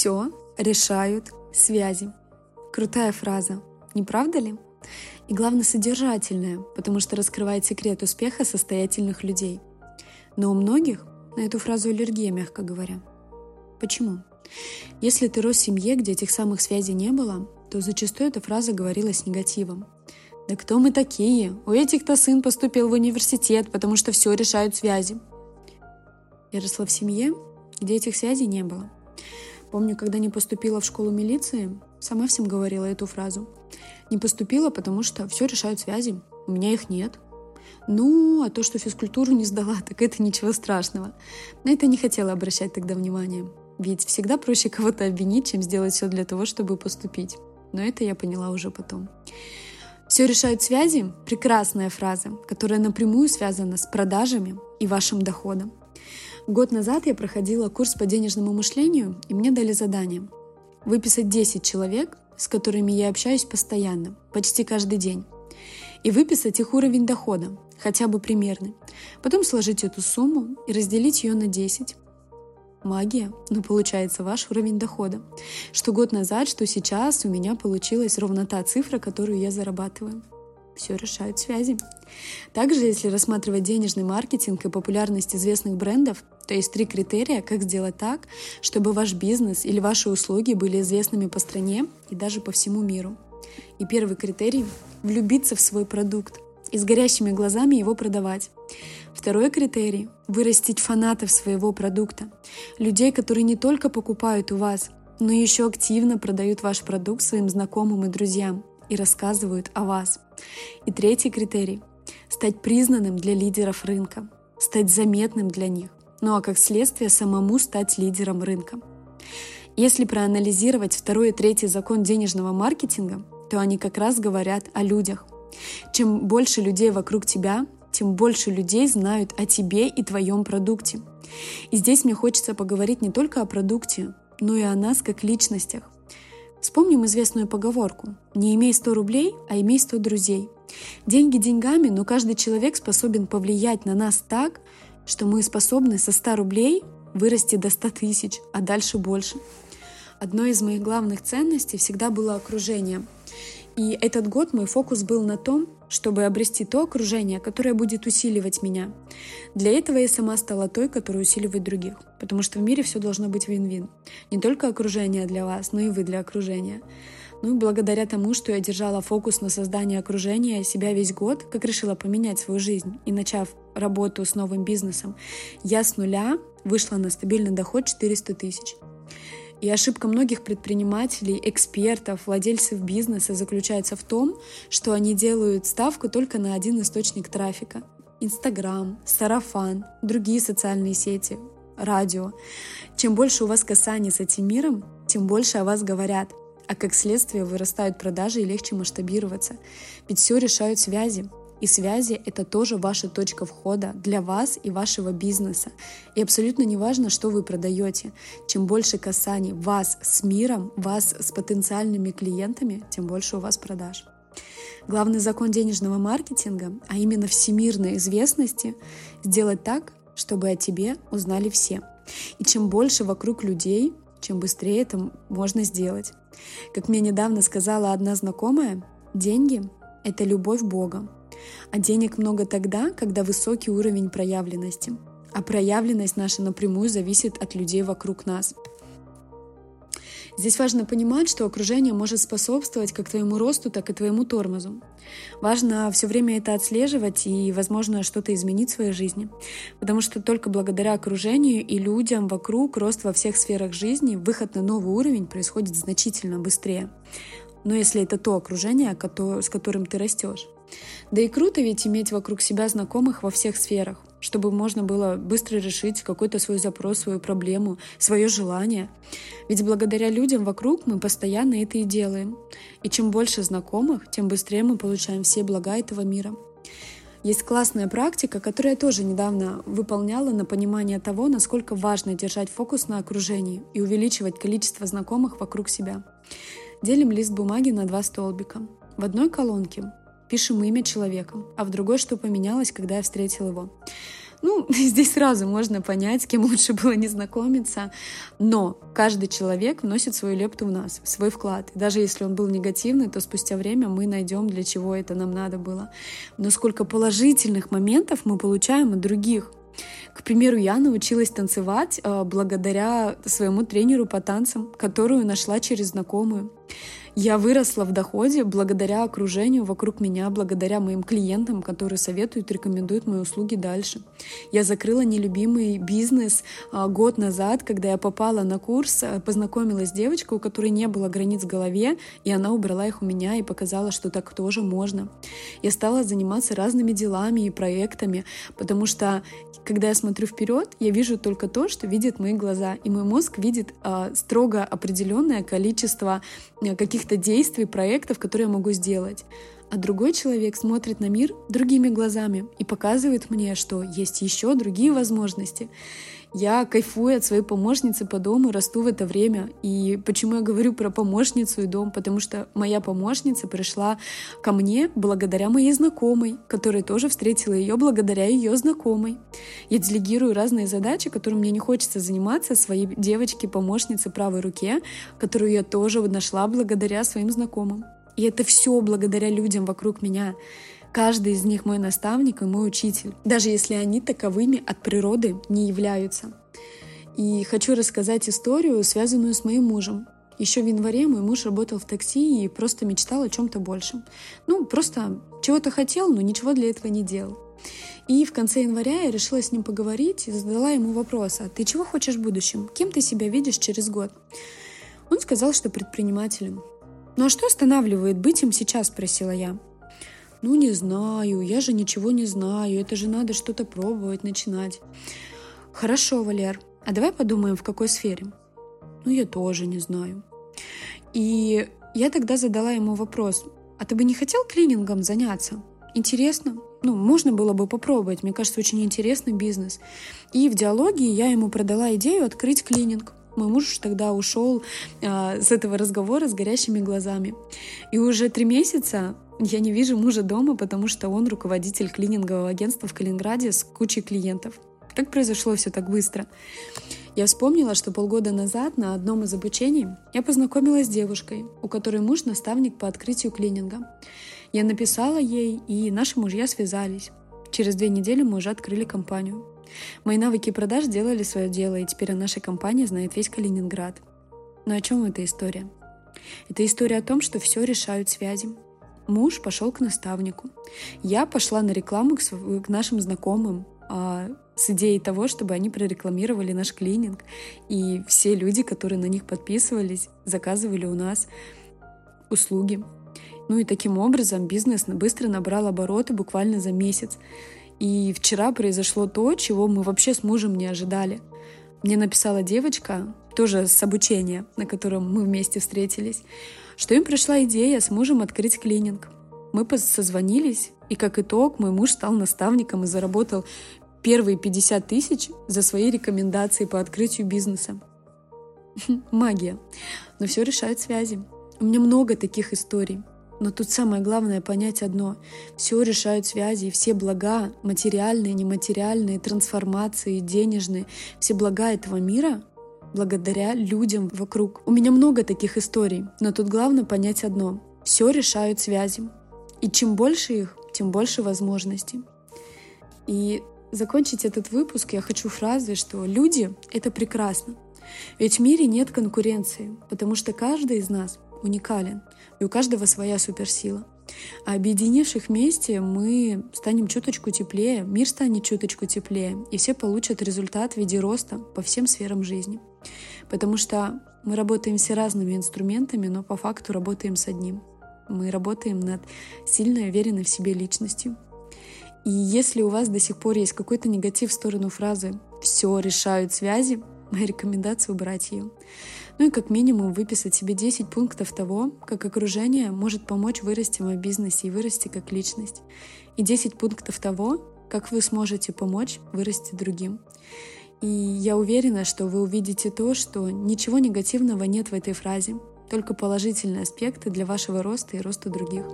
Все решают связи. Крутая фраза, не правда ли? И главное, содержательная, потому что раскрывает секрет успеха состоятельных людей. Но у многих на эту фразу аллергия, мягко говоря. Почему? Если ты рос в семье, где этих самых связей не было, то зачастую эта фраза говорилась негативом. Да кто мы такие? У этих-то сын поступил в университет, потому что все решают связи. Я росла в семье, где этих связей не было. Помню, когда не поступила в школу милиции, сама всем говорила эту фразу. Не поступила, потому что все решают связи, у меня их нет. Ну, а то, что физкультуру не сдала, так это ничего страшного. На это не хотела обращать тогда внимания. Ведь всегда проще кого-то обвинить, чем сделать все для того, чтобы поступить. Но это я поняла уже потом. Все решают связи – прекрасная фраза, которая напрямую связана с продажами и вашим доходом. Год назад я проходила курс по денежному мышлению, и мне дали задание – выписать 10 человек, с которыми я общаюсь постоянно, почти каждый день, и выписать их уровень дохода, хотя бы примерный. Потом сложить эту сумму и разделить ее на 10. Магия, но получается ваш уровень дохода. Что год назад, что сейчас у меня получилась ровно та цифра, которую я зарабатываю. Все решают связи. Также, если рассматривать денежный маркетинг и популярность известных брендов, то есть три критерия, как сделать так, чтобы ваш бизнес или ваши услуги были известными по стране и даже по всему миру. И первый критерий – влюбиться в свой продукт и с горящими глазами его продавать. Второй критерий – вырастить фанатов своего продукта. Людей, которые не только покупают у вас, но еще активно продают ваш продукт своим знакомым и друзьям и рассказывают о вас. И третий критерий – стать признанным для лидеров рынка, стать заметным для них, ну а как следствие самому стать лидером рынка. Если проанализировать второй и третий закон денежного маркетинга, то они как раз говорят о людях. Чем больше людей вокруг тебя, тем больше людей знают о тебе и твоем продукте. И здесь мне хочется поговорить не только о продукте, но и о нас как личностях. Вспомним известную поговорку «Не имей 100 рублей, а имей 100 друзей». Деньги деньгами, но каждый человек способен повлиять на нас так, что мы способны со 100 рублей вырасти до 100 тысяч, а дальше больше. Одной из моих главных ценностей всегда было окружение – и этот год мой фокус был на том, чтобы обрести то окружение, которое будет усиливать меня. Для этого я сама стала той, которая усиливает других, потому что в мире все должно быть вин-вин. Не только окружение для вас, но и вы для окружения. Ну и благодаря тому, что я держала фокус на создании окружения себя весь год, как решила поменять свою жизнь и начав работу с новым бизнесом, я с нуля вышла на стабильный доход 400 тысяч. И ошибка многих предпринимателей, экспертов, владельцев бизнеса заключается в том, что они делают ставку только на один источник трафика. Инстаграм, сарафан, другие социальные сети, радио. Чем больше у вас касаний с этим миром, тем больше о вас говорят. А как следствие вырастают продажи и легче масштабироваться. Ведь все решают связи. И связи — это тоже ваша точка входа для вас и вашего бизнеса. И абсолютно не важно, что вы продаете. Чем больше касаний вас с миром, вас с потенциальными клиентами, тем больше у вас продаж. Главный закон денежного маркетинга, а именно всемирной известности, сделать так, чтобы о тебе узнали все. И чем больше вокруг людей, чем быстрее это можно сделать. Как мне недавно сказала одна знакомая, деньги — это любовь Бога. А денег много тогда, когда высокий уровень проявленности. А проявленность наша напрямую зависит от людей вокруг нас. Здесь важно понимать, что окружение может способствовать как твоему росту, так и твоему тормозу. Важно все время это отслеживать и, возможно, что-то изменить в своей жизни. Потому что только благодаря окружению и людям вокруг рост во всех сферах жизни, выход на новый уровень происходит значительно быстрее. Но если это то окружение, с которым ты растешь. Да и круто ведь иметь вокруг себя знакомых во всех сферах, чтобы можно было быстро решить какой-то свой запрос, свою проблему, свое желание. Ведь благодаря людям вокруг мы постоянно это и делаем. И чем больше знакомых, тем быстрее мы получаем все блага этого мира. Есть классная практика, которую я тоже недавно выполняла на понимание того, насколько важно держать фокус на окружении и увеличивать количество знакомых вокруг себя. Делим лист бумаги на два столбика. В одной колонке пишем имя человека, а в другой, что поменялось, когда я встретил его. Ну, здесь сразу можно понять, с кем лучше было не знакомиться. Но каждый человек вносит свою лепту в нас, свой вклад. И даже если он был негативный, то спустя время мы найдем, для чего это нам надо было. Но сколько положительных моментов мы получаем от других. К примеру, я научилась танцевать э, благодаря своему тренеру по танцам, которую нашла через знакомую. Я выросла в доходе благодаря окружению вокруг меня, благодаря моим клиентам, которые советуют, рекомендуют мои услуги дальше. Я закрыла нелюбимый бизнес а, год назад, когда я попала на курс, а, познакомилась с девочкой, у которой не было границ в голове, и она убрала их у меня и показала, что так тоже можно. Я стала заниматься разными делами и проектами, потому что когда я смотрю вперед, я вижу только то, что видят мои глаза, и мой мозг видит э, строго определенное количество каких каких-то действий, проектов, которые я могу сделать. А другой человек смотрит на мир другими глазами и показывает мне, что есть еще другие возможности. Я кайфую от своей помощницы по дому, расту в это время. И почему я говорю про помощницу и дом? Потому что моя помощница пришла ко мне благодаря моей знакомой, которая тоже встретила ее благодаря ее знакомой. Я делегирую разные задачи, которым мне не хочется заниматься, своей девочке-помощнице правой руке, которую я тоже нашла благодаря своим знакомым. И это все благодаря людям вокруг меня. Каждый из них мой наставник и мой учитель, даже если они таковыми от природы не являются. И хочу рассказать историю, связанную с моим мужем. Еще в январе мой муж работал в такси и просто мечтал о чем-то большем. Ну, просто чего-то хотел, но ничего для этого не делал. И в конце января я решила с ним поговорить и задала ему вопрос, а ты чего хочешь в будущем? Кем ты себя видишь через год? Он сказал, что предпринимателем. Ну а что останавливает быть им сейчас, спросила я. Ну, не знаю, я же ничего не знаю, это же надо что-то пробовать, начинать. Хорошо, Валер, а давай подумаем, в какой сфере? Ну, я тоже не знаю. И я тогда задала ему вопрос, а ты бы не хотел клинингом заняться? Интересно? Ну, можно было бы попробовать. Мне кажется, очень интересный бизнес. И в диалоге я ему продала идею открыть клининг. Мой муж тогда ушел э, с этого разговора с горящими глазами. И уже три месяца я не вижу мужа дома, потому что он руководитель клинингового агентства в Калининграде с кучей клиентов. Как произошло все так быстро? Я вспомнила, что полгода назад на одном из обучений я познакомилась с девушкой, у которой муж наставник по открытию клининга. Я написала ей, и наши мужья связались. Через две недели мы уже открыли компанию. Мои навыки продаж делали свое дело, и теперь о нашей компании знает весь Калининград. Но о чем эта история? Это история о том, что все решают связи. Муж пошел к наставнику. Я пошла на рекламу к, к нашим знакомым а, с идеей того, чтобы они прорекламировали наш клининг. И все люди, которые на них подписывались, заказывали у нас услуги. Ну и таким образом бизнес быстро набрал обороты буквально за месяц. И вчера произошло то, чего мы вообще с мужем не ожидали. Мне написала девочка, тоже с обучения, на котором мы вместе встретились, что им пришла идея с мужем открыть клининг. Мы созвонились, и как итог мой муж стал наставником и заработал первые 50 тысяч за свои рекомендации по открытию бизнеса. Магия. Но все решают связи. У меня много таких историй. Но тут самое главное понять одно. Все решают связи, и все блага, материальные, нематериальные, трансформации, денежные, все блага этого мира благодаря людям вокруг. У меня много таких историй, но тут главное понять одно. Все решают связи. И чем больше их, тем больше возможностей. И закончить этот выпуск я хочу фразой, что люди — это прекрасно. Ведь в мире нет конкуренции, потому что каждый из нас уникален, и у каждого своя суперсила. А объединивших вместе мы станем чуточку теплее, мир станет чуточку теплее, и все получат результат в виде роста по всем сферам жизни. Потому что мы работаем все разными инструментами, но по факту работаем с одним. Мы работаем над сильной, уверенной в себе личностью. И если у вас до сих пор есть какой-то негатив в сторону фразы «все решают связи», моя рекомендация убрать ее. Ну и как минимум выписать себе 10 пунктов того, как окружение может помочь вырасти в бизнесе и вырасти как личность. И 10 пунктов того, как вы сможете помочь вырасти другим. И я уверена, что вы увидите то, что ничего негативного нет в этой фразе, только положительные аспекты для вашего роста и роста других.